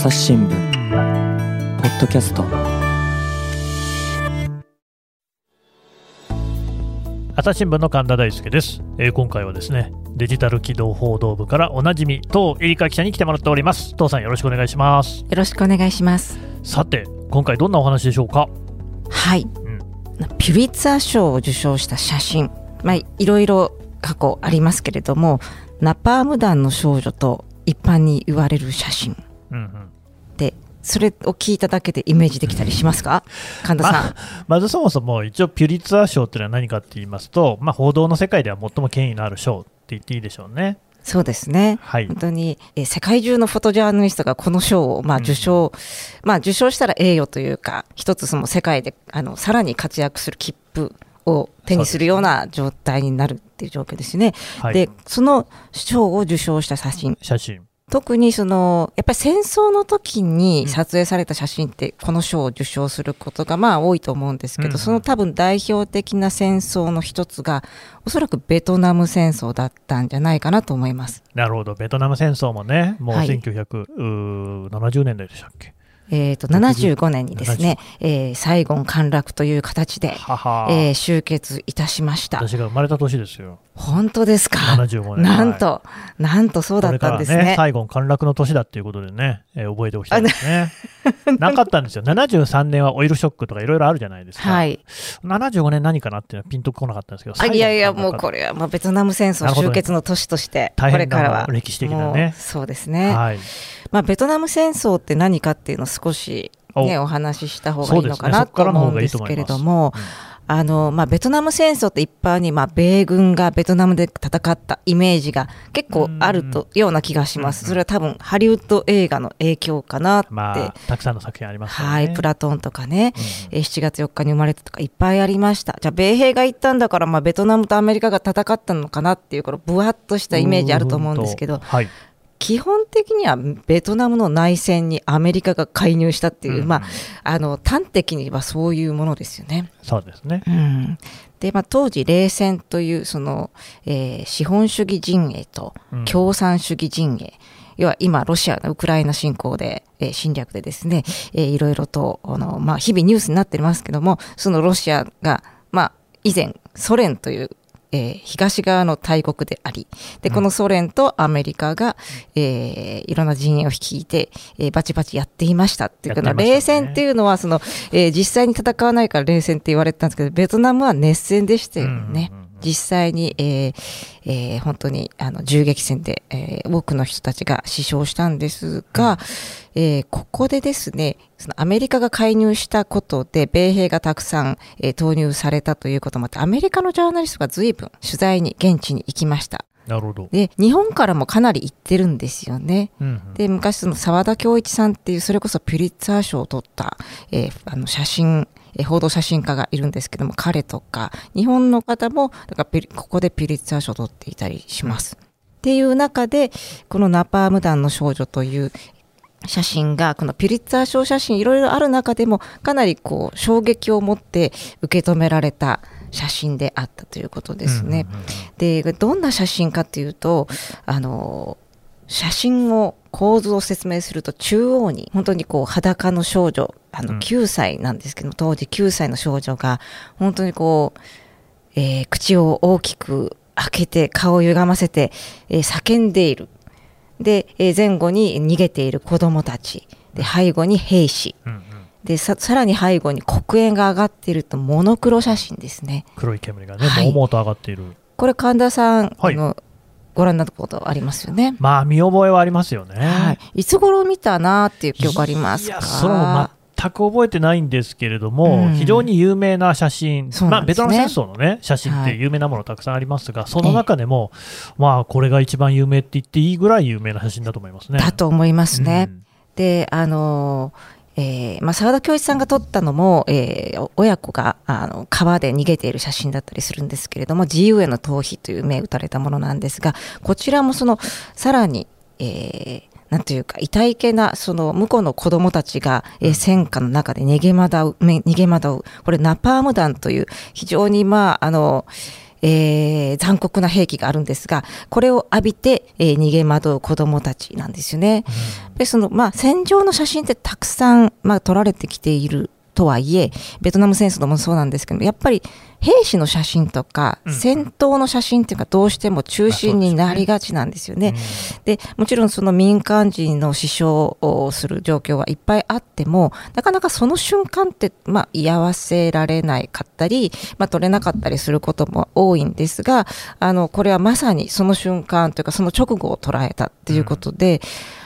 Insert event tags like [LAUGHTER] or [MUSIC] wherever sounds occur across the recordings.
朝日新聞ポッドキャスト。朝日新聞の神田大輔です、えー今回はですねデジタル機動報道部からおなじみ当エリカ記者に来てもらっております。当さんよろしくお願いします。よろしくお願いします。さて今回どんなお話でしょうか？はい。ん。ピュリッツァー賞を受賞した写真。まあ、いろいろ過去ありますけれども、ナパーム弾の少女と一般に言われる写真うんうんで、それを聞いただけでイメージできたりしますか？[LAUGHS] 神田さん。まずそもそも一応ピュリッツァー賞っていうのは何かって言いますと、まあ、報道の世界では最も権威のある賞って言っていいでしょうねそうですね。はい本当に、えー世界中のフォトジャーナリストがこの賞を、まあ、うん受賞、まあ、受賞したら栄誉というか、一つその世界で、あの、さらに活躍する切符を手にするような状態になるっていう状況ですね。はいで、その賞を受賞した写真。写真特にその、やっぱり戦争の時に撮影された写真って、この賞を受賞することがまあ多いと思うんですけど、うん。うんその多分代表的な戦争の一つが、おそらくベトナム戦争だったんじゃないかなと思います。なるほど。ベトナム戦争もねもうはい。1970年代でしたっけ？えっ、と、75年にですね、えー、サイゴン陥落という形で、はは、えー終結いたしました。私が生まれた年ですよ本当ですか？75年なんと、なんとそうだったんですね。ね、サイゴン陥落の年だっていうことでね、えー覚えておきたいですね。[LAUGHS] なかったんですよ。73年はオイルショックとかいろいろあるじゃないですか。はい。75年何かなっていうのはピンとこなかったんですけど、あいやいや、もうれこれはもうベトナム戦争終結の年として、これからは。歴史的なね。そうですね。はい。まあ、ベトナム戦争って何かっていうのを少し、ね、おお話しした方がいいのかなと思うんですけれども、あの、まあ、ベトナム戦争って一般に、まあ、米軍がベトナムで戦ったイメージが結構あると、ような気がします。うんそれは多分、ハリウッド映画の影響かなって。まあ、たくさんの作品ありますね。はい、プラトンとかね、うんえー7月4日に生まれたとかいっぱいありました。じゃあ、米兵が行ったんだから、まあ、ベトナムとアメリカが戦ったのかなっていう、このぶわっとしたイメージあると思うんですけど、はい。基本的にはベトナムの内戦にアメリカが介入したっていう、うんまあ、あの端的にはそういうものですよね。そうですね。うん、で、まあ、当時冷戦というその、えー資本主義陣営とうん共産主義陣営、要は今ロシアのウクライナ侵攻で、えー侵略でですね、えーいろいろとあの、まあ、日々ニュースになってますけどもそのロシアが、まあ、以前ソ連というえー東側の大国であり、で、このソ連とアメリカが、えーいろんな陣営を率いて、えーバチバチやっていましたっていうか、ね。冷戦っていうのは、その、えー実際に戦わないから冷戦って言われてたんですけど、ベトナムは熱戦でしたよね。うんうんうん実際に、えーえー本当にあの銃撃戦で、えー多くの人たちが死傷したんですが、えーここでですね、そのアメリカが介入したことで、米兵がたくさん、えー投入されたということもあって、アメリカのジャーナリストが随分取材に現地に行きました。なるほど。で、日本からもかなり行ってるんですよね。うんうんで、昔その沢田恭一さんっていう、それこそピュリッツァー賞を取った、えーあの写真、えー報道写真家がいるんですけども、彼とか、日本の方も、だからここでピュリッツァー賞を取っていたりします。っていう中で、このナパーム弾の少女という写真が、このピュリッツァー賞写真いろいろある中でも、かなりこう、衝撃を持って受け止められた写真であったということですね。うんうんうんでどんな写真かっていうとあの写真を構図を説明すると中央に本当にこう裸の少女あのうん。9歳なんですけど、当時9歳の少女が本当にこう、えー口を大きく開けて顔を歪ませて、えー叫んでいる。で、えー前後に逃げている子供たち。で背後に兵士。うんうん。でささらに背後に黒煙が上がっているとモノクロ写真ですね。黒い煙がね、はい。もうもうと上がっている。これ神田さん、はい。あのご覧になったことありますよね。まあ、見覚えはありますよね。はい。いつ頃見たなっていう記憶ありますか？いや、それも全く覚えてないんですけれども、うん非常に有名な写真、まあ、ベトナム戦争のね、写真っはいて有名なものたくさんありますが、その中でも、まあ、これが一番有名って言っていいぐらい有名な写真だと思いますね。だと思いますね。うんで、あのえーまあ、沢田教一さんが撮ったのも、えー親子があの川で逃げている写真だったりするんですけれども自由への逃避という銘打たれたものなんですがこちらもそのさらに、えーなんというか痛いけなその向こうの子供たちが、えー戦火の中で逃げ惑うめ逃げ惑うこれナパーム弾という非常にまああのえー残酷な兵器があるんですが、これを浴びて、えー逃げ惑う子供たちなんですよね。でそのまあ、戦場の写真ってたくさん、まあ、撮られてきているとはいえベトナム戦争でもそうなんですけどやっぱり兵士の写真とか、うん戦闘の写真っていうのがどうしても中心になりがちなんですよね。でもちろんその民間人の死傷をする状況はいっぱいあってもなかなかその瞬間って、まあ、居合わせられないかったり、まあ、取れなかったりすることも多いんですがあのこれはまさにその瞬間というかその直後を捉えたっていうことで、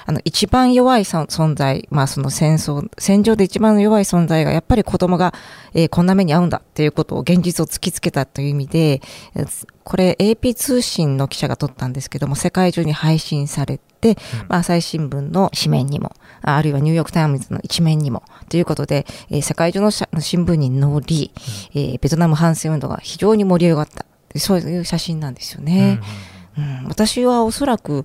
あの一番弱い存存在、まあ、その戦争戦場で一番弱い存在がやっぱり子供が、えーこんな目に遭うんだっていうことを現実を突きつけたという意味でえーこれ AP 通信の記者が撮ったんですけども世界中に配信されて、まあ、朝日新聞の紙面にもああるいはニューヨーク・タイムズの一面にもということで、えー世界中の新聞に載り、えーベトナム反戦運動が非常に盛り上がったそういう写真なんですよね。うん、私はおそらく、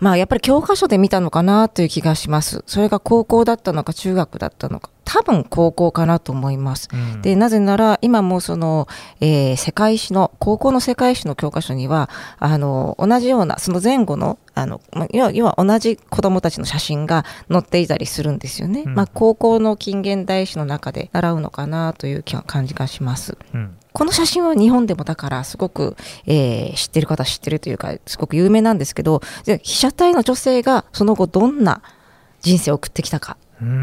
まあやっぱり教科書で見たのかなという気がします。それが高校だったのか中学だったのか。多分高校かなと思います。で、なぜなら今もその、えー世界史の、高校の世界史の教科書には、あの、同じような、その前後の、あの、まあ要は要は同じ子供たちの写真が載っていたりするんですよね。うんまあ高校の近現代史の中で習うのかなという感じがします。うんこの写真は日本でもだからすごく、えー知ってる方は知ってるというかすごく有名なんですけどで被写体の女性がその後どんな人生を送ってきたか、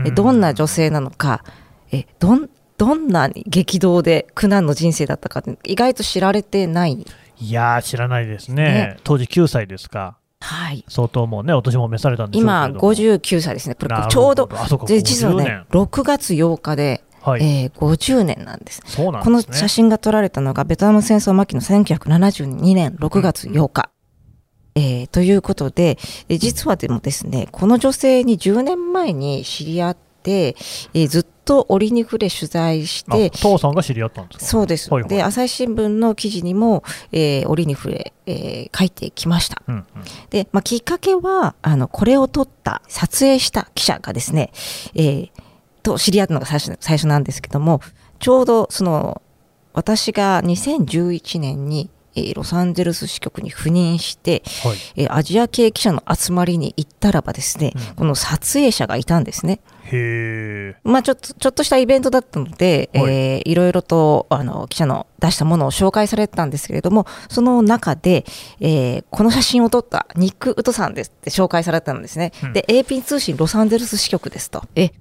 えどんな女性なのか。えどんどんな激動で苦難の人生だったか。って意外と知られてない。いやー知らないですね。ね。当時9歳ですか。はい。相当もうねお年も召されたんで今ども。59歳ですね。ちょうどで実は50ね年。6月8日で、はい、えー50年なんです。そうなんこの写真が撮られたのがベトナム戦争末期の1972年6月8日。えーということで、え実はでもですね、この女性に10年前に知り合って、えーずっと折に触れ取材して、あ父さんが知り合ったんですか？そうです。はいはいで、朝日新聞の記事にも、えー折に触れ、えー書いてきました。うんうんで、まあ、きっかけは、あの、これを撮った、撮影した記者がですね、えーと知り合ったのが最初最初なんですけども、ちょうどその、私が2011年に、えーロサンゼルス支局に赴任して、はいえーアジア系記者の集まりに行ったらばですね、うんこの撮影者がいたんですね。へえまあちょっと、ちょっとしたイベントだったので、はいえーいろいろと、あの、記者の出したものを紹介されてたんですけれども、その中で、えーこの写真を撮ったニック・ウトさんですって紹介されたんですね。うんで、AP 通信ロサンゼルス支局ですと。え、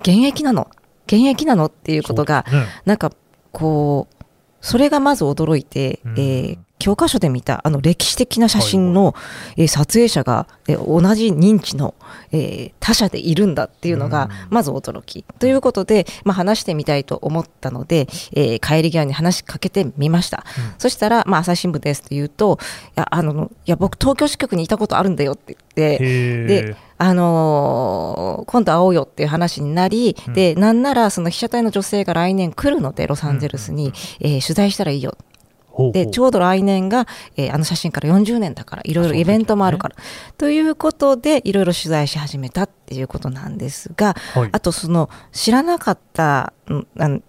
現役なの？現役なの？っていうことが、ね。なんか、こう、それがまず驚いて、うん。えー教科書で見たあの歴史的な写真の、えー撮影者が、えー同じ認知の、えー他者でいるんだっていうのが、うんまず驚き。ということで、まあ、話してみたいと思ったので、えー帰り際に話しかけてみました。うんそしたら、まあ、朝日新聞ですって言うと、いや、あの、いや、僕、東京支局にいたことあるんだよって言って、へであのー今度会おうよっていう話になり、うんで、なんならその被写体の女性が来年来るので、ロサンゼルスに、えー取材したらいいよ。ほうほうで、ちょうど来年が、えーあの写真から40年だから、いろいろイベントもあるから。ということで、いろいろ取材し始めたっていうことなんですが、はいあとその知らなかった、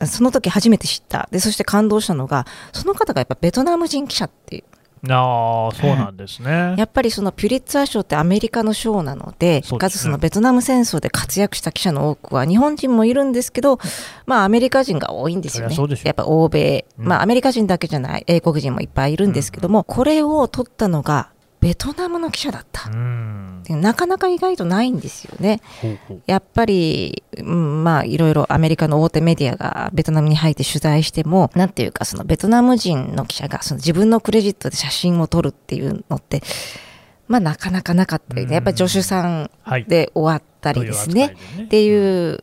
その時初めて知った。で、そして感動したのが、その方がやっぱベトナム人記者っていう。ああそうなんですね。[LAUGHS] やっぱりそのピュリッツァー賞ってアメリカの賞なので、ですね。かつそのベトナム戦争で活躍した記者の多くは日本人もいるんですけど、まあアメリカ人が多いんですよね。やっぱ欧米、うん。まあアメリカ人だけじゃない、英国人もいっぱいいるんですけども、これを取ったのがベトナムの記者だった。なかなか意外とないんですよね。やっぱり、うん、まあいろいろアメリカの大手メディアがベトナムに入って取材しても、なんていうかそのベトナム人の記者がその自分のクレジットで写真を撮るっていうのって、まあなかなかなかったりうんね、やっぱり助手さんはいで終わったりですね。といっていう、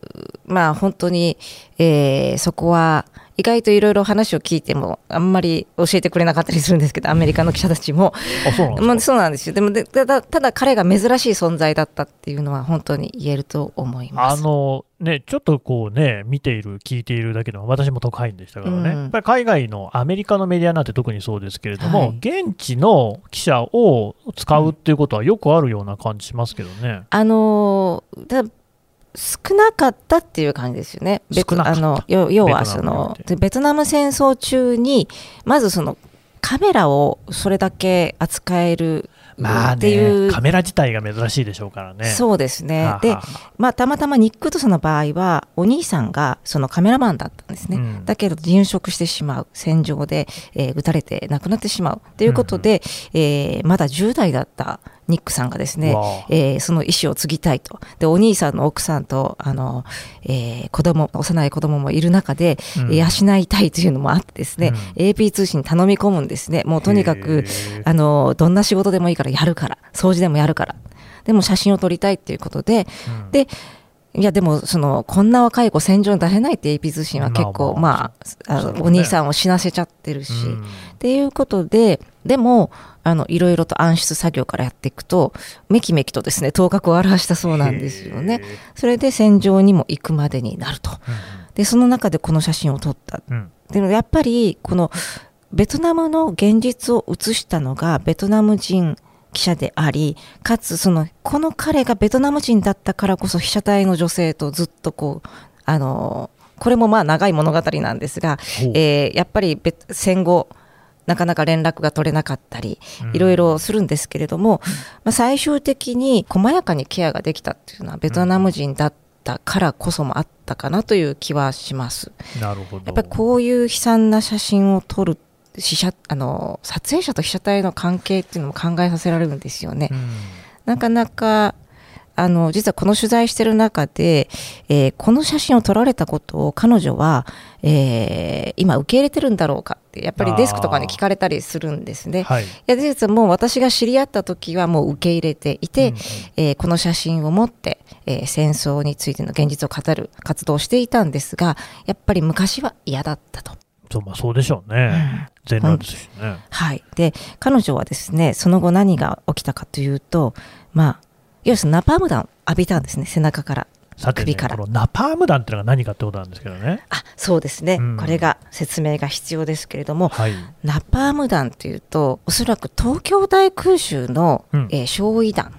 まあ本当に、えーそこは意外といろいろ話を聞いてもあんまり教えてくれなかったりするんですけど、アメリカの記者たちも。あそうなんですか？まあ、そうなんですよ。でもでただ、ただ彼が珍しい存在だったっていうのは本当に言えると思います。あのね、ちょっとこうね、見ている、聞いているだけでも、私も特派員でしたからね、うんやっぱり海外のアメリカのメディアなんて特にそうですけれども、はい現地の記者を使うっていうことはよくあるような感じしますけどね。あの少なかったっていう感じですよね。あの要要はそのベトナム戦争中にまずそのカメラをそれだけ扱えるまあっていう。ね、カメラ自体が珍しいでしょうからね。そうですね。ははあまあ、たまたまニック・ウトソンの場合はお兄さんがそのカメラマンだったんですね、うん。だけど殉職してしまう。戦場で、えー撃たれて亡くなってしまう。ということで、えーまだ10代だったニックさんがですねえーその意思を継ぎたいと。でお兄さんの奥さんとあの、えー子供幼い子供もいる中で、うん。養いたいというのもあってですね、AP 通信に頼み込むんですね。もうとにかくあのどんな仕事でもいいからやるから掃除でもやるから。でも写真を撮りたいっていうことでうん。でいやでもそのこんな若い子戦場に出せないって AP 通信は結構まあまあお兄さんを死なせちゃってるし、うんっていうことででもあのいろいろと暗出作業からやっていくとめきめきとですね頭角を現したそうなんですよね。それで戦場にも行くまでになると。でその中でこの写真を撮った。うでもやっぱりこのベトナムの現実を映したのがベトナム人記者でありかつそのこの彼がベトナム人だったからこそ被写体の女性とずっとこうあのこれもまあ長い物語なんですが、えーやっぱりベ戦後なかなか連絡が取れなかったりうんいろいろするんですけれども、まあ、最終的に細やかにケアができたっていうのはベトナム人だったからこそもあったかなという気はします。なるほど。やっぱりこういう悲惨な写真を撮る死者あの撮影者と被写体の関係っていうのも考えさせられるんですよね。うんなかなかあの実はこの取材してる中で、えーこの写真を撮られたことを彼女は、えー今受け入れてるんだろうかってやっぱりデスクとかに聞かれたりするんですね。はい。いや事実はもう私が知り合った時はもう受け入れていて、うんうんえーこの写真を持って、えー戦争についての現実を語る活動をしていたんですがやっぱり昔は嫌だったと。そうまあそうでしょうね。全裸ですしね。はい、で彼女はですねその後何が起きたかというとまあいわゆるナパーム弾を浴びたんですね背中からさて、ね、首からこのナパーム弾っていうのが何かってことなんですけどね。あそうですね、うんこれが説明が必要ですけれどもはい。ナパーム弾というとおそらく東京大空襲の、うんえー焼夷弾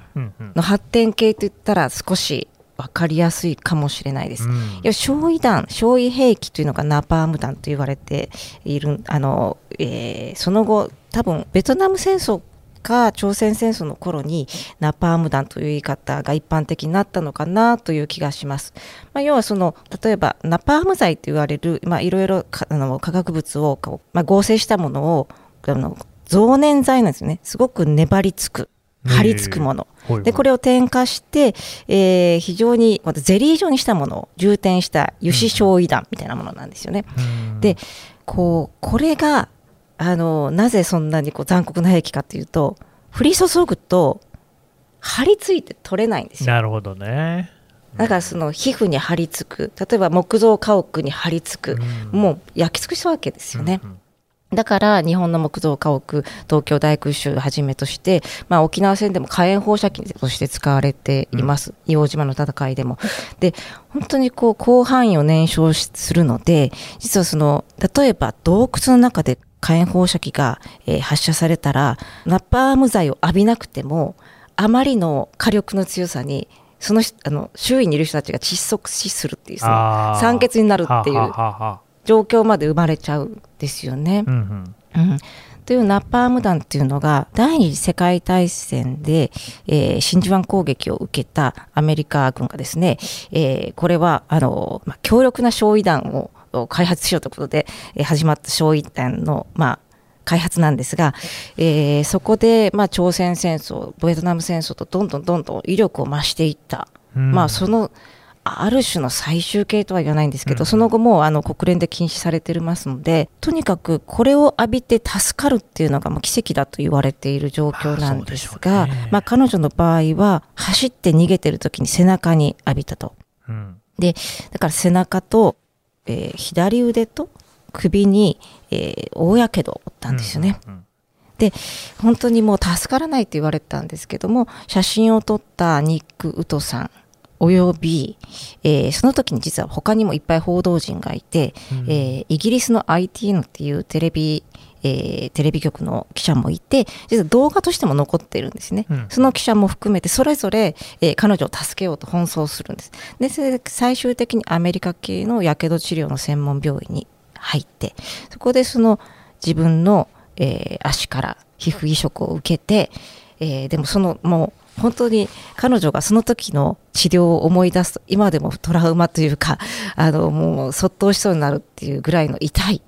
の発展系といったら少し分かりやすいかもしれないです。うんいや焼夷弾、焼夷兵器というのがナパーム弾と言われている、あのえーその後、多分ベトナム戦争か朝鮮戦争の頃にナパーム弾という言い方が一般的になったのかなという気がします。まあ、要はその例えばナパーム剤と言われる、まあ、いろいろかあの化学物をこう、まあ、合成したものをあの増粘剤なんですよね。すごく粘りつく、張り付くもの。でこれを添加して、えー非常にまたゼリー状にしたものを充填した油脂焼夷弾みたいなものなんですよね。うんでこうこれがあのなぜそんなにこう残酷な兵器かというと降り注ぐと張り付いて取れないんですよ。なるほどね。だからその皮膚に張り付く例えば木造家屋に張り付く、うんもう焼き尽くしたわけですよね。うんうんだから日本の木造家屋東京大空襲をはじめとして、まあ、沖縄戦でも火炎放射器として使われています、硫黄島の戦いでも。で本当にこう広範囲を燃焼しするので実はその例えば洞窟の中で火炎放射器が、えー発射されたらナパーム剤を浴びなくてもあまりの火力の強さにその人あの周囲にいる人たちが窒息死するっていう酸欠になるっていう。はははは状況まで生まれちゃうんですよね。うんうんうん、というナパーム弾っていうのが第二次世界大戦で、えー真珠湾攻撃を受けたアメリカ軍がですね、えーこれはあの、まあ、強力な焼夷弾をを開発しようということで、えー始まった焼夷弾の、まあ、開発なんですが、えーそこで、まあ、朝鮮戦争ベトナム戦争とどんどんどんどん威力を増していった。うんまあそのある種の最終形とは言わないんですけど、うんその後もうあの国連で禁止されてますのでとにかくこれを浴びて助かるっていうのがもう奇跡だと言われている状況なんですがねまあ、彼女の場合は走って逃げてる時に背中に浴びたと。うんでだから背中と、えー左腕と首に、えー大やけどを負ったんですよね。うんうん本当にもう助からないと言われてたんですけども写真を撮ったニック・ウトさんおよび、えーその時に実は他にもいっぱい報道陣がいて、うん。えーイギリスの ITN っていうテレビ、えーテレビ局の記者もいて実は動画としても残ってるんですね、うん。その記者も含めてそれぞれ、えー彼女を助けようと奔走するんです。で最終的にアメリカ系のやけど治療の専門病院に入ってそこでその自分の、えー足から皮膚移植を受けて、えーでもそのもう本当に彼女がその時の治療を思い出すと今でもトラウマというか [LAUGHS] あのもうそっとしそうになるっていうぐらいの痛い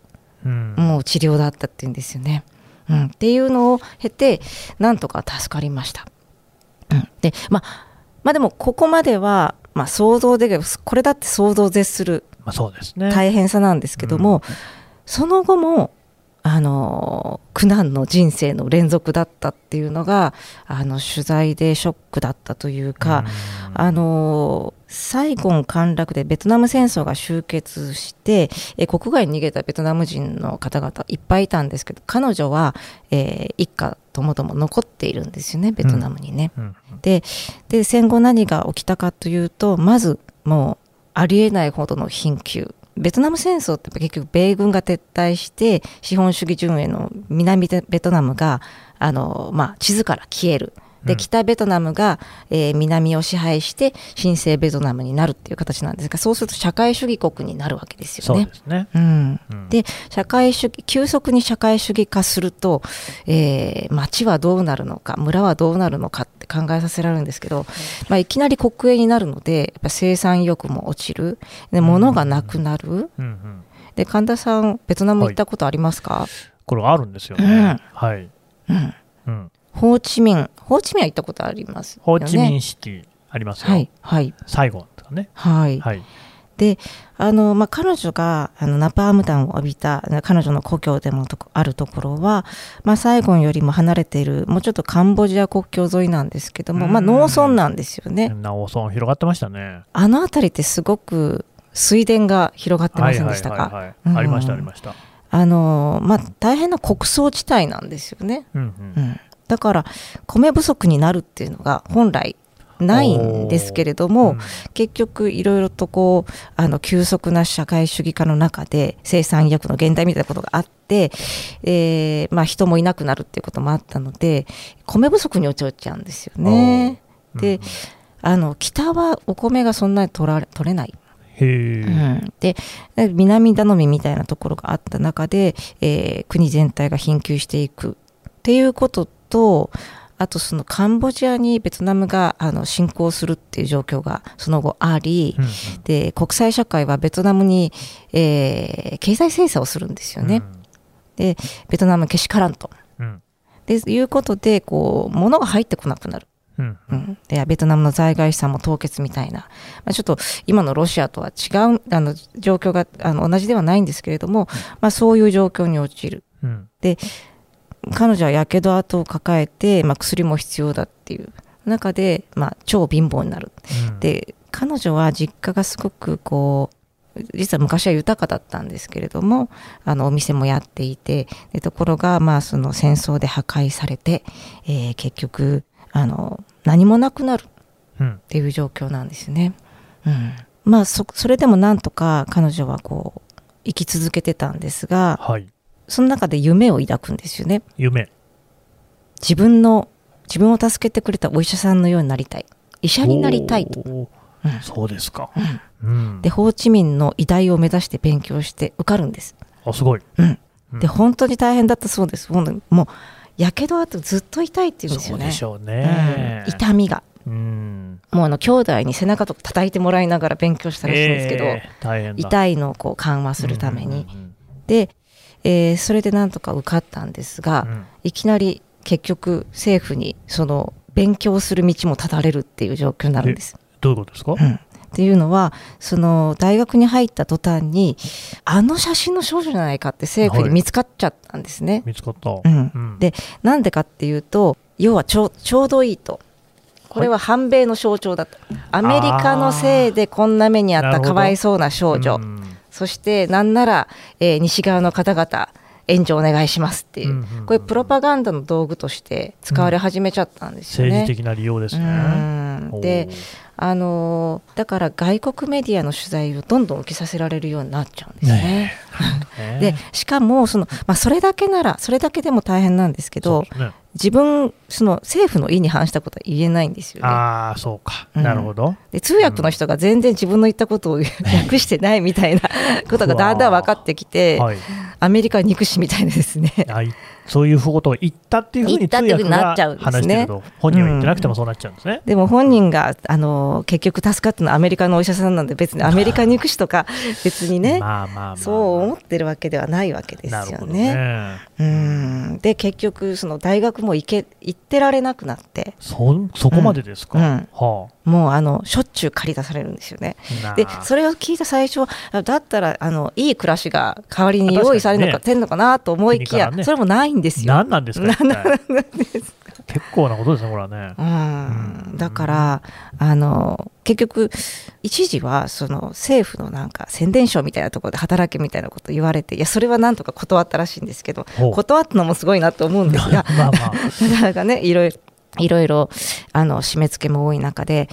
うんもう治療だったっていうんですよね。うん、っていうのを経てなんとか助かりました。うん、でまあまあでもここまでは、まあ、想像でこれだって想像を絶するまあ、そうですね。大変さなんですけども、その後もあの苦難の人生の連続だったっていうのがあの取材でショックだったというか、うん。あのサイゴン陥落でベトナム戦争が終結してえ国外に逃げたベトナム人の方々いっぱいいたんですけど彼女は、えー一家ともとも残っているんですよねベトナムにね。うん。でで戦後何が起きたかというとまずもうありえないほどの貧窮ベトナム戦争って結局米軍が撤退して資本主義順営の南ベトナムがあの、まあ、地図から消える。でうん。北ベトナムが、えー南を支配して新生ベトナムになるっていう形なんですがそうすると社会主義国になるわけですよね。そうで。すね。うん、うん。で社会主義急速に社会主義化すると、えー町はどうなるのか村はどうなるのかって考えさせられるんですけど、まあ、いきなり国営になるのでやっぱ生産意欲も落ちる。で物がなくなる、で神田さんベトナム行ったことありますか、これあるんですよね。うん。はい。うん、うん。ホーチミンホーチミンは行ったことありますよねホーチミンシティありますよ。はいはいサイゴンとかね。はい、はい。であの、まあ、彼女があのナパーム弾を浴びた彼女の故郷でもあるところは、まあ、サイゴンよりも離れているもうちょっとカンボジア国境沿いなんですけども、まあ、うん農村なんですよね。なおそん広がってましたね。あの辺りってすごく水田が広がってませんでしたか、はいはいはいはいうんありましたありました。あのまあ、大変な穀倉地帯なんですよね、うんううんん、だから米不足になるっていうのが本来ないんですけれども、うん結局いろいろとこうあの急速な社会主義化の中で生産意欲の減退みたいなことがあって、えーまあ、人もいなくなるっていうこともあったので米不足に陥っちゃうんですよね。でうん。あの北はお米がそんなに取られ取れない。うん、で南頼みみたいなところがあった中で、えー国全体が貧窮していくっていうこととあとそのカンボジアにベトナムがあの侵攻するっていう状況がその後あり、うんで国際社会はベトナムに、えー経済制裁をするんですよね。。ベトナムけしからんと。うん。でいうことでこう物が入ってこなくなる、うんううん。ん、でベトナムの在外資産も凍結みたいな、まあ、ちょっと今のロシアとは違うあの状況があの同じではないんですけれども、まあ、そういう状況に陥る。うん彼女はやけど跡を抱えて、まあ、薬も必要だっていう。中で、まあ、超貧乏になる。うん。で彼女は実家がすごくこう実は昔は豊かだったんですけれどもあのお店もやっていてでところがまあその戦争で破壊されて、えー結局あの何もなくなるうん。っていう状況なんですよね。うん、まあそそれでもなんとか彼女はこう生き続けてたんですがはい。その中で夢を抱くんですよね。夢。自分の自分を助けてくれたお医者さんのようになりたい医者になりたいと。うんそうですか。うんうんで。ホーチミンの医大を目指して勉強して受かるんです。あすごい。うんうんで本当に大変だったそうです。もうやけどあとずっと痛いって言うんですよね。そうでしょうね。うん痛みがうん。もうあの兄弟に背中とか叩いてもらいながら勉強したらしいんですけど、えー大変だ。痛いのをこう緩和するために、うんうんで、えーそれでなんとか受かったんですが、うん。うんいきなり結局政府にその勉強する道も断たれるっていう状況になるんです。どういうことですか？うん。っていうのはその大学に入った途端にあの写真の少女じゃないかって政府に見つかっちゃったんですね。見つかった。うん。うん。でなんでかっていうと要はちょうちょうどいいと。これは反米の象徴だと、アメリカのせいでこんな目にあったかわいそうな少女、うんそしてなんなら、えー西側の方々援助お願いしますっていう、うんうんうんこれプロパガンダの道具として使われ始めちゃったんですよね。政治的な利用ですね。うん。であのーだから外国メディアの取材をどんどん受けさせられるようになっちゃうんですね。ねでしかもその、まあ、それだけならそれだけでも大変なんですけどね。自分その政府の意に反したことは言えないんですよね。ああそうか、うんなるほど。で通訳の人が全然自分の言ったことを [LAUGHS] 訳してないみたいなことがだんだん分かってきて、はい。アメリカ憎しみたいなですね。あいそういうことを言ったっていうふうに言ったっていうふうになっちゃうんですね。話してると本人は言ってなくてもそうなっちゃうんですね、でも本人があの結局助かったのはアメリカのお医者さんなんで別にアメリカ憎しとか別にね、まあまあまあまあ。そう思ってるわけではないわけですよね。ね。うん。で結局その大学も行け行ってられなくなって。そそこまでですか、うん。うん。はもうあのしょっちゅう借り出されるんですよね。あ。でなそれを聞いた最初あだったらあのいい暮らしが代わりに用意されるのか確かてんのかなと思いきや、ね。それもないんですよ。何 [LAUGHS] なんですか？結構なことですねこれはね。うん、だからあの結局一時はその政府のなんか宣伝省みたいなところで働けみたいなこと言われていやそれはなんとか断ったらしいんですけど断ったのもすごいなと思うんですが。[LAUGHS] まあまあ、[LAUGHS] なかなかねいろいろいろいろあの締め付けも多い中で、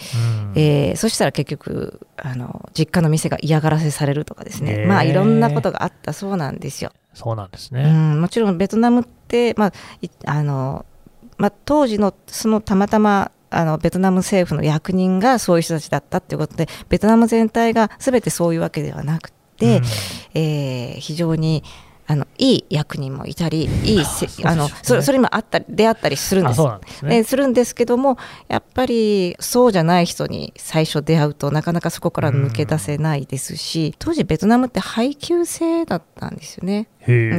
うん。えーそしたら結局あの実家の店が嫌がらせされるとかですね、へーまあいろんなことがあったそうなんですよ。そうなんですうね、ん、もちろんベトナムって、まあいあのまあ、当時のそのたまたまあのベトナム政府の役人がそういう人たちだったっていうことでベトナム全体が全てそういうわけではなくて、うん。えー非常にあのいい役人もいたりいいせあのそれそれもあったり出会ったりするんです。ですね。でするんですけどもやっぱりそうじゃない人に最初出会うとなかなかそこから抜け出せないですし当時ベトナムって配給制だったんですよね。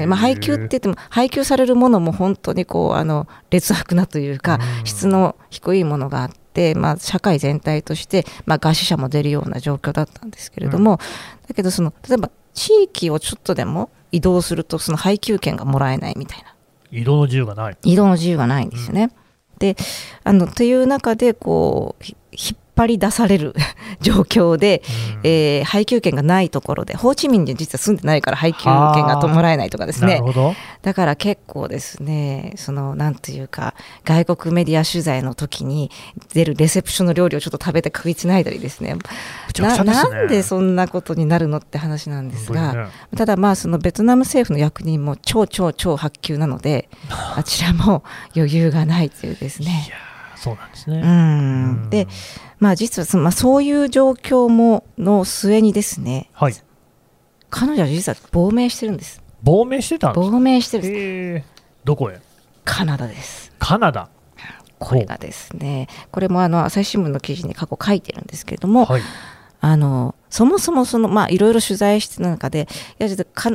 まあ、配給って言っても配給されるものも本当にこうあの劣悪なというかうん。質の低いものがあって、まあ、社会全体として、まあ、餓死者も出るような状況だったんですけれども、だけどその例えば地域をちょっとでも移動するとその配給権がもらえないみたいな。移動の自由がない移動の自由がないんですよね。であのという中でこうひ引っ張り出される [LAUGHS] 状況で、うん。えー配給権がないところでホーチミンに実は住んでないから配給権がもらえないとかですね。だから結構ですねそのなんというか外国メディア取材の時に出るレセプションの料理をちょっと食べて食いつないだりですね。すね。なんでそんなことになるのって話なんですが、ね。ただまあそのベトナム政府の役人も超超超発給なので [LAUGHS] あちらも余裕がないというですねそうなんですうね、ん。でまあ実はその、まあ、そういう状況もの末にですねはい。彼女は実は亡命してるんです。亡命してたんですか？亡命してるんです。どこへ？カナダです。カナダ。これがですねこれもあの朝日新聞の記事に過去書いてるんですけれども、はい。あのそもそもそのまあいろいろ取材してた中でいや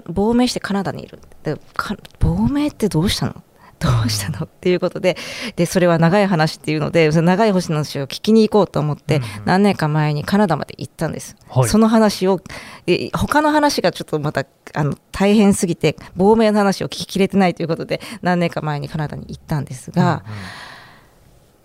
亡命してカナダにいる。でか亡命ってどうしたの？どうしたの？っていうことででそれは長い話っていうのでその長い星の話を聞きに行こうと思って、うん何年か前にカナダまで行ったんです、はい。その話をえ他の話がちょっとまたあの大変すぎて亡命の話を聞ききれてないということで何年か前にカナダに行ったんですが、うんうん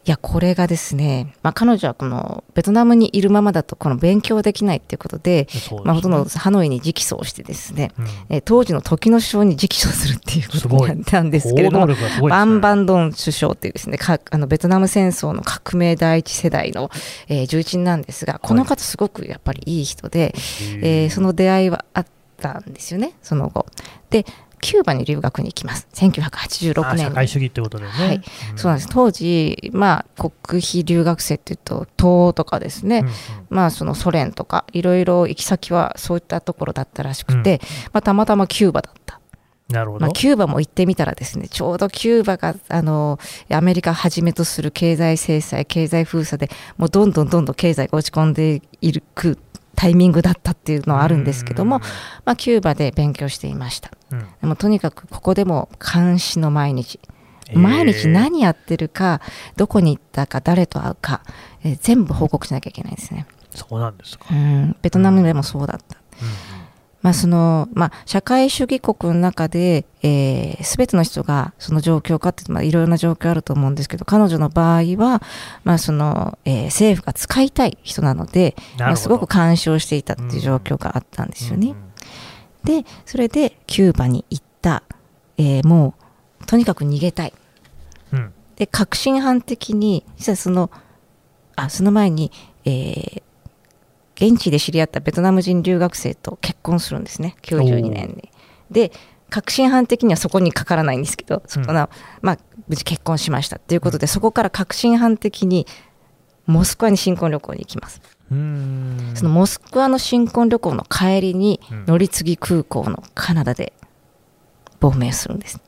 いやこれがですね、まあ、彼女はこのベトナムにいるままだとこの勉強できないっていうことで、ですね。まあ、ほとんどハノイに直訴をしてですね、うん。えー当時の時の首相に直訴するっていうことになったんですけれどもね。バンバンドン首相っていうですねかあのベトナム戦争の革命第一世代の、えー重鎮なんですがこの方すごくやっぱりいい人で、えーその出会いはあったんですよねその後。でキューバに留学に行きます。1986年社会主義ってことでね、はい。そうなんです。当時、まあ、国費留学生っていうと東欧とかですね、うんうん。まあ、そのソ連とかいろいろ行き先はそういったところだったらしくて、まあ、たまたまキューバだった、なるほど、まあ、キューバも行ってみたらですねちょうどキューバがあのアメリカはじめとする経済制裁経済封鎖でもうどんどんどんどん経済が落ち込んでいくタイミングだったっていうのはあるんですけども、まあ、キューバで勉強していました。うん、うんでもとにかくここでも監視の毎日。えー。毎日何やってるか、どこに行ったか、誰と会うか、えー全部報告しなきゃいけないんですね。そうなんですか、うん、ベトナムでもそうだった。うんまあそのまあ、社会主義国の中で、えー、全ての人がその状況かって、まあ、いろいろな状況あると思うんですけど彼女の場合は、まあそのえー政府が使いたい人なので、まあ、すごく干渉していたっていう状況があったんですよね。うんうんでそれでキューバに行った、えーもうとにかく逃げたい。うんで革新犯的に実はそのあその前に、えー現地で知り合ったベトナム人留学生と結婚するんですね92年に。で確信犯的にはそこにかからないんですけど、そこのまあ、無事結婚しましたということで、そこから確信犯的にモスクワに新婚旅行に行きます。うんそのモスクワの新婚旅行の帰りにうん乗り継ぎ空港のカナダで亡命するんです。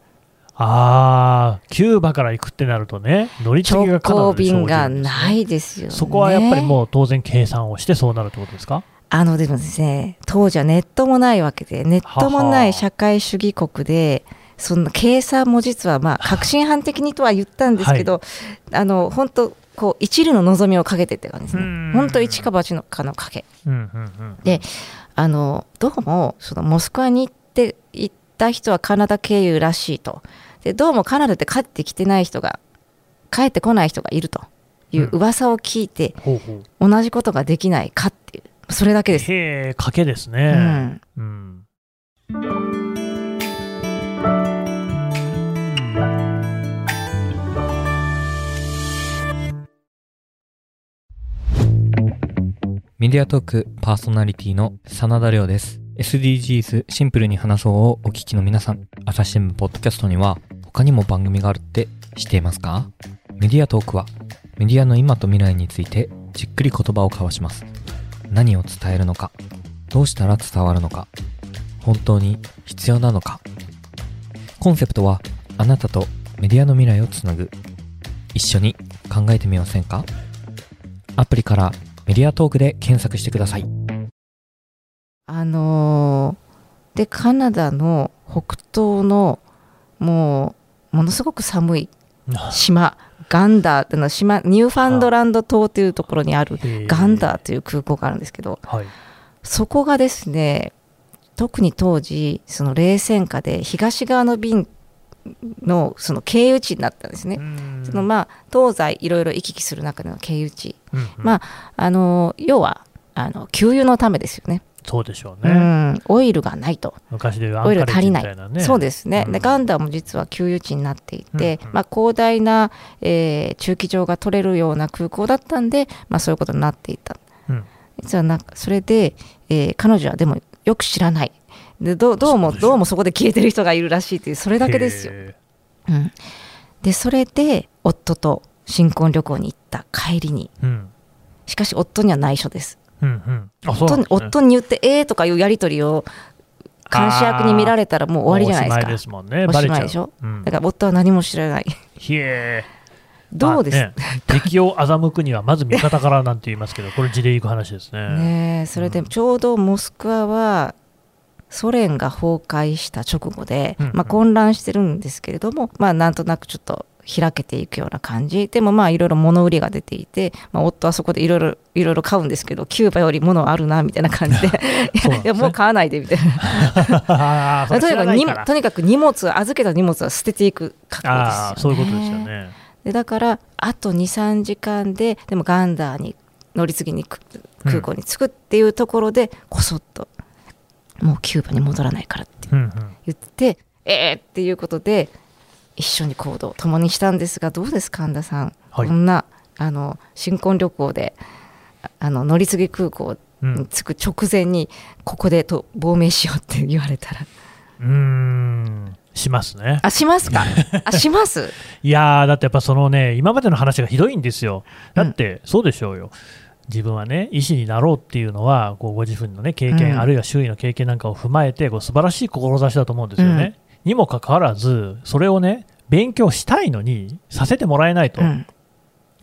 ああ、キューバから行くってなるとね、乗り継ぎ直がカナダ行で生じるんですね便がないですよね。そこはやっぱりもう当然計算をしてそうなるってことですか？あのでもですね、当時はネットもないわけで、ネットもない社会主義国で、そんな計算も実はまあ革新犯的にとは言ったんですけど、あの本当こう一縷の望みをかけてって感じですうんね。本当一か八のかのかけ。であのどうもそのモスクワに行って行った人はカナダ経由らしいと。でどうもカナダって帰ってきてない人が帰ってこない人がいるという噂を聞いて、ほうほう。同じことができないかっていうそれだけです。へえ、賭けですうね。んうん。メディアトークパーソナリティの真田亮です。SDGs シンプルに話そうをお聞きの皆さん、朝日新聞ポッドキャストには他にも番組があるって知っていますか？メディアトークはメディアの今と未来についてじっくり言葉を交わします。何を伝えるのか、どうしたら伝わるのか、本当に必要なのか。コンセプトはあなたとメディアの未来をつなぐ。一緒に考えてみませんか？アプリからメディアトークで検索してください。あのーでカナダの北東のもうものすごく寒い島ガンダーっていうのは島ニューファンドランド島というところにあるガンダーという空港があるんですけどはい。そこがですね特に当時その冷戦下で東側の便のその経由地になったんですね。そのまあ東西いろいろ行き来する中での経由地うんうんまああの要はあの給油のためですよね。そうでしょううね。ん、オイルがないと。昔でいうアオイル足りない。そうですね、うん。でガンダーも実は給油地になっていて、うんうん。まあ、広大な、えー駐機場が取れるような空港だったんで、まあ、そういうことになっていた、うん。実はなんかそれで、えー彼女はでもよく知らない。でどうどうもどうもそこで消えてる人がいるらしいというそれだけですよ、へうん、でそれで夫と新婚旅行に行った帰りに。しかし夫には内緒ですうんうん。夫にね夫に言ってええー、とかいうやり取りを監視役に見られたらもう終わりじゃないですかおしまいですもんね。おバレちゃう。しまいでしょ？うんだから夫は何も知らないひえ。どうです、まあね敵を欺くにはまず味方からなんて言いますけど、これ地で行く話ですね。ねえそれでちょうどモスクワはソ連が崩壊した直後で、うんうんまあ、混乱してるんですけれども、まあ、なんとなくちょっと開けていくような感じ。でもまあいろいろ物売りが出ていて、まあ、夫はそこでいろいろいろいろ買うんですけどキューバより物あるなみたいな感じで。[LAUGHS] いやもう買わないでみたいな。[LAUGHS] とにかく [LAUGHS] とにかく荷物預けた荷物は捨てていく覚悟ですよ、ね、そういうことですよね。でだからあと23時間ででもガンダーに乗り継ぎにく空港に着くっていうところで、こそっともうキューバに戻らないからってうんうん。言ってええっていうことで一緒に行動を共にしたんですがどうですか神田さん、はい。こんなあの新婚旅行でああの乗り継ぎ空港うん。に着く直前にここでと亡命しようって言われたら。うーん、しますね。あしますか？[LAUGHS] あします？いやー、だってやっぱそのね、今までの話がひどいんですよ。だって、そうでしょうよ。自分はね、医師になろうっていうのは、こうご自分のね、経験、うん。あるいは周囲の経験なんかを踏まえて、こう素晴らしい志だと思うんですよね。にもかかわらず、それをね、勉強したいのに、させてもらえないと。うん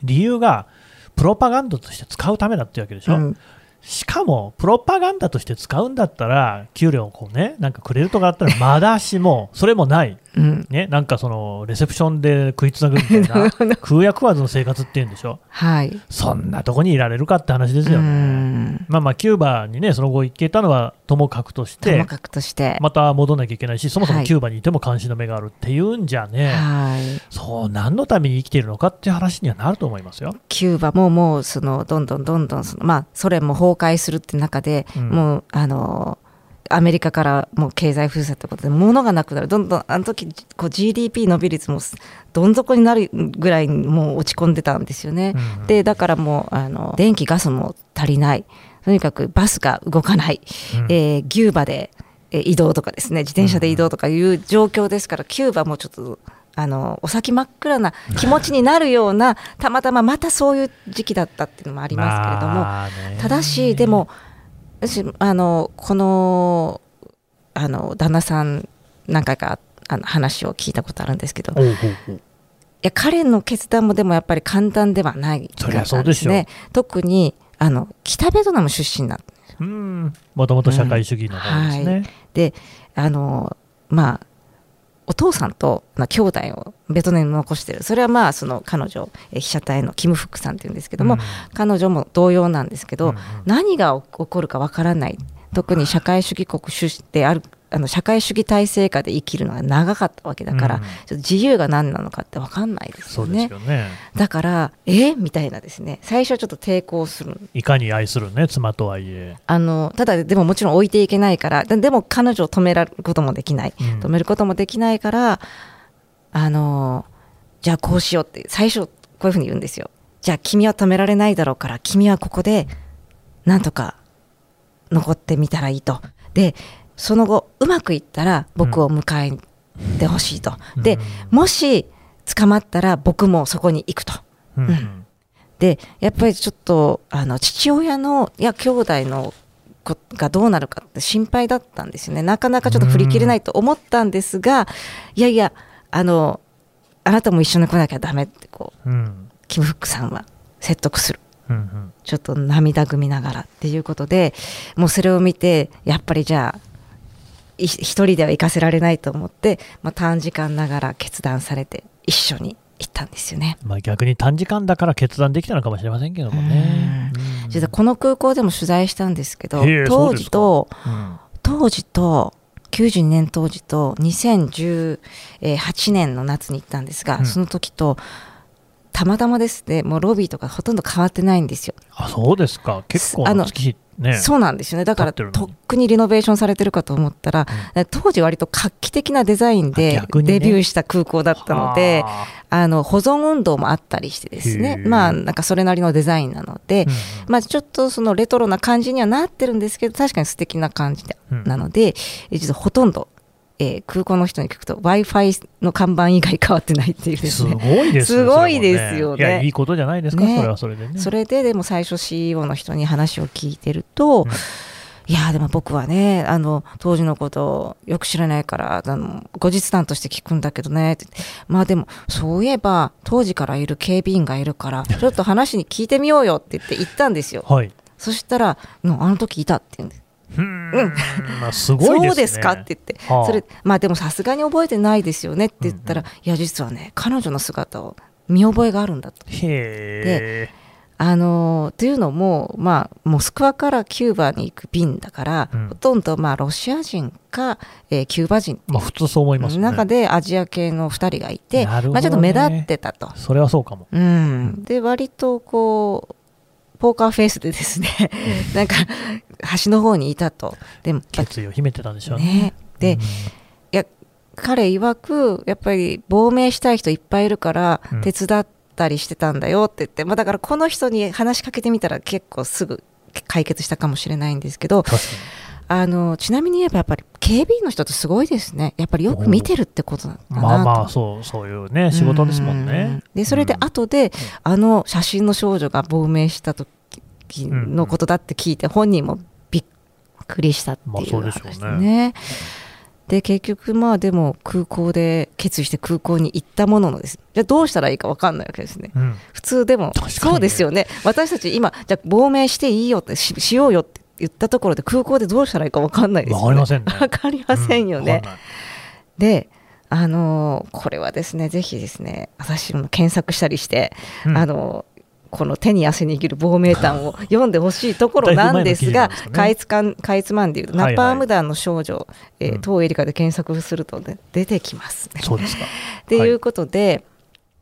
理由が、プロパガンダとして使うためだってわけでしょ。うんしかも、プロパガンダとして使うんだったら、給料をこうね、なんかくれるとかあったら、まだしも、それもない。うん。ね、なんかその、レセプションで食いつなぐみたいな、食うや食わずの生活っていうんでしょ？はい。そんなとこにいられるかって話ですようね。ん。まあまあ、キューバにね、その後行けたのはともかくとして、ともかくとして、また戻んなきゃいけないし、そもそもはい。キューバにいても監視の目があるっていうんじゃね、はい。そう、何のために生きているのかっていう話にはなると思いますよ。キューバももうそのどんどんどんどんその、まあ、ソ連も崩壊するって中で、うん。もうあのアメリカからもう経済封鎖ってことで物がなくなる。どんどんあの時こう GDP 伸び率もどん底になるぐらいにもう落ち込んでたんですよね。うんうん。でだからもうあの電気ガスも足りない。とにかくバスが動かない、うん。えー牛馬でえ移動とかですね。自転車で移動とかいう状況ですから、キューバもちょっとあのお先真っ暗な気持ちになるようなたまたままたそういう時期だったっていうのもありますけれども、[LAUGHS] ただしでも私あのこのあの旦那さん何回かあの話を聞いたことあるんですけどうほうほうや彼の決断もでもやっぱり簡単ではないそりゃそうでしょう。ね。特にあの北ベトナム出身なんうん。もともと社会主義の方ですね、であのまあお父さんと、まあ、兄弟をベトナムに残してる。それはまあその彼女え被写体のキム・フックさんっていうんですけども、うん。彼女も同様なんですけど、うんうん。何が起こるかわからない。特に社会主義国主であるあの社会主義体制下で生きるのが長かったわけだから、うん。ちょっと自由が何なのかって分かんないですよね。すよね。だからえ？みたいなですね。最初はちょっと抵抗するいかに愛するね妻とはいえ、あのただでももちろん置いていけないからででも彼女を止められることもできない。うん。止めることもできないからあのじゃあこうしようって最初こういうふうに言うんですよ。じゃあ君は止められないだろうから君はここでなんとか残ってみたらいいと。でその後うまくいったら僕を迎えてほしいと、でもし捕まったら僕もそこに行くと。うん。うん。うんでやっぱりちょっとあの父親のいや兄弟の子がどうなるかって心配だったんですよね。なかなかちょっと振り切れないと思ったんですがいやいやあのあなたも一緒に来なきゃダメってこううん。キム・フックさんは説得する。うんうん。ちょっと涙ぐみながらっていうことでもうそれを見てやっぱりじゃあい一人では行かせられないと思って、まあ、短時間ながら決断されて一緒に行ったんですよね。まあ、逆に短時間だから決断できたのかもしれませんけどもね。うん実はこの空港でも取材したんですけど当時とうん当時と92年当時と2018年の夏に行ったんですが、うんその時とたまたまですねもうロビーとかほとんど変わってないんですよ。あそうですか。結構あのね。そうなんですよね。だからと立っくにリノベーションされてるかと思ったら、当時割と画期的なデザインあでデビューした空港だったので、はあ。の保存運動もあったりしてですね。まあなんかそれなりのデザインなので、あまあ、ちょっとそのレトロな感じにはなってるんですけど確かに素敵な感じなので、え実はほとんど、えー空港の人に聞くと w i f i の看板以外変わってないっていうですすねごいですねすごいですよね。それもいやいいことじゃないですか、ね。それはそれでね。それででも最初 CEO の人に話を聞いてると、うん。いやでも僕はねあの当時のことをよく知らないからあの後日談として聞くんだけどねって。まあでもそういえば当時からいる警備員がいるから [LAUGHS] ちょっと話に聞いてみようよって言って言ったんですよ。はい。そしたら「うんあの時いた」って言うんですうーん。まあすごいですね。そうですかって言って、はあ。それまあでもさすがに覚えてないですよねって言ったら、うんいや実はね彼女の姿を見覚えがあるんだと。へえ。あのというのも、まあ、モスクワからキューバに行く便だから、うん。ほとんど、まあ、ロシア人か、えーキューバ人。まあ普通そう思いますね。中でアジア系の2人がいて、ね。まあ、ちょっと目立ってたと。それはそうかも。うん、で割とこうポーカーフェイスでですねなんか端の方にいたと。でも決意を秘めてたんでしょうね。ね。で、うん。彼曰くやっぱり亡命したい人いっぱいいるからうん。手伝ったりしてたんだよって言って、まあ、だからこの人に話しかけてみたら結構すぐ解決したかもしれないんですけどあのちなみに言えばやっぱり警備員の人ってすごいですね。やっぱりよく見てるってことなんだなまあまあそうそういうね仕事ですもんうねん。でそれで後で、あの写真の少女が亡命した時のことだって聞いて本人もびっくりしたってまあいうそうでしょうね。ね。で結局まあでも空港で決意して空港に行ったもののです。じゃあどうしたらいいか分かんないわけですね。うん。普通でもそうですよね。私たち今じゃあ亡命していいよってししようよって言ったところで空港でどうしたらいいか分かんないですよね。わかりませんね。わかりませんよね、うんであのーこれはですねぜひですね私も検索したりして、うん。あのーこの手に汗握る亡命譚を読んでほしいところなんですがすかね。かいつかんかいつまんで言うと、はいはい。ナパーム団の少女、えーうん。当エリカで検索すると、ね、出てきますね。そうですか。[LAUGHS] っていうことで、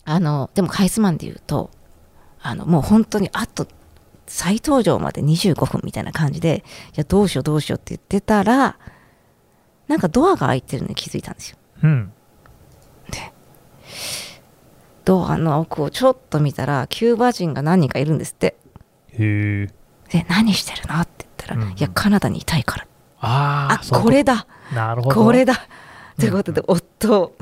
あのでもかいつまんで言うとあのもう本当にあと再登場まで25分みたいな感じでじゃあどうしようどうしようって言ってたらなんかドアが開いてるのに気づいたんですよ。うん。ドアの奥をちょっと見たらキューバ人が何人かいるんですって。へえ。で何してるのって言ったら、うん。うんいやカナダにいたいから。あああこれだ。なるほど。これだ。ということで、夫を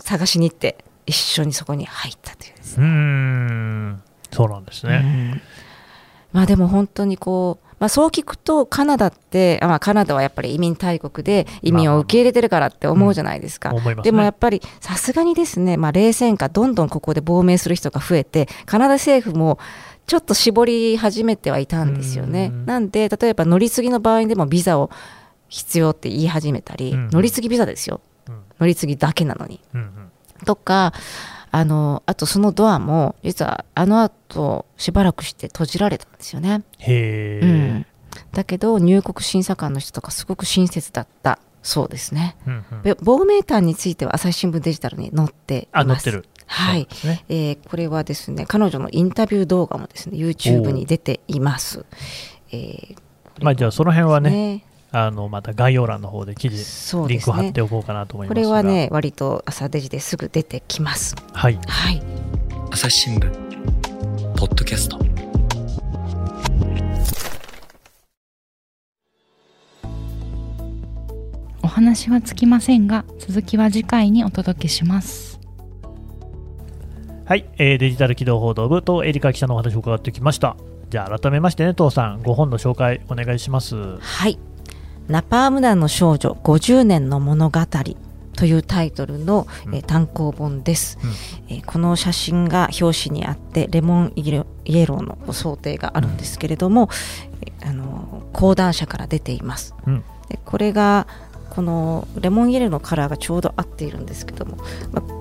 探しに行って一緒にそこに入ったというですうーん。そうなんですね、うんまあでも本当にこう、まあ、そう聞くとカナダって、あまあ、カナダはやっぱり移民大国で移民を受け入れてるからって思うじゃないですか。思いますね。でもやっぱりさすがにですね、まあ、冷戦下どんどんここで亡命する人が増えてカナダ政府もちょっと絞り始めてはいたんですよね。う。ん。なんで例えば乗り継ぎの場合でもビザを必要って言い始めたり、うん。乗り継ぎビザですよ。うん。乗り継ぎだけなのに。うんうん。とかあのあとそのドアも実はあの後しばらくして閉じられたんですよね。へえ、うん、だけど入国審査官の人とかすごく親切だったそうですね。うんうんで亡命譚については朝日新聞デジタルに載っています。あ載ってるはいねえーこれはですね彼女のインタビュー動画もですね YouTube に出ています。えーまあじゃあその辺はねねあのまた概要欄の方で記事ね。リンクを貼っておこうかなと思いますが。これはね割と朝デジですぐ出てきます。はい。はい。朝日新聞ポッドキャスト。お話はつきませんが続きは次回にお届けします。はい、えーデジタル機動報道部とエリカ記者のお話を伺ってきました。じゃあ改めましてね父さんご本の紹介お願いします。はい。ナパーム団の少女50年の物語というタイトルの、うん。えー単行本です、えーこの写真が表紙にあってレモンイエローの想定があるんですけれども、えーあの講談社から出ています、うん。でこれがこのレモンイエローのカラーがちょうど合っているんですけども、まあ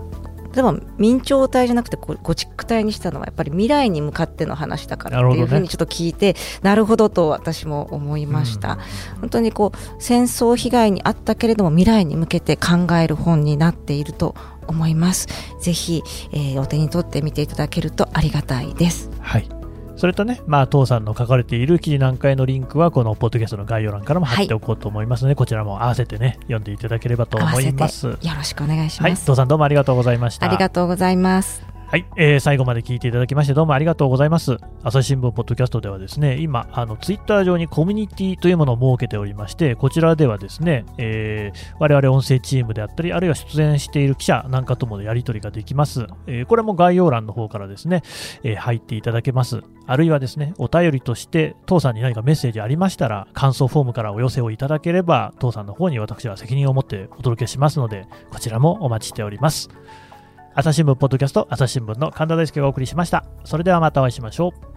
でも明朝体じゃなくてゴチック体にしたのはやっぱり未来に向かっての話だからっていうふうにちょっと聞いてなるほどと私も思いました、本当にこう戦争被害にあったけれども未来に向けて考える本になっていると思います。ぜひ、えーお手に取ってみていただけるとありがたいです。はいそれとね、まあ、父さんの書かれている記事何回のリンクはこのポッドキャストの概要欄からも貼っておこうと思いますので、こちらも合わせてね読んでいただければと思います。よろしくお願いしはいます、父さんどうもありがとうございました。ありがとうございますはい、えー最後まで聞いていただきましてどうもありがとうございます。朝日新聞ポッドキャストではですね、今、あのツイッター上にコミュニティというものを設けておりまして、こちらではですね、えー我々音声チームであったり、あるいは出演している記者なんかともやり取りができます。えーこれも概要欄の方からですね、えー入っていただけます。あるいはですね、お便りとして、父さんに何かメッセージありましたら、感想フォームからお寄せをいただければ、父さんの方に私は責任を持ってお届けしますので、こちらもお待ちしております。朝日新聞ポッドキャスト朝日新聞の神田大輔がお送りしました。それではまたお会いしましょう。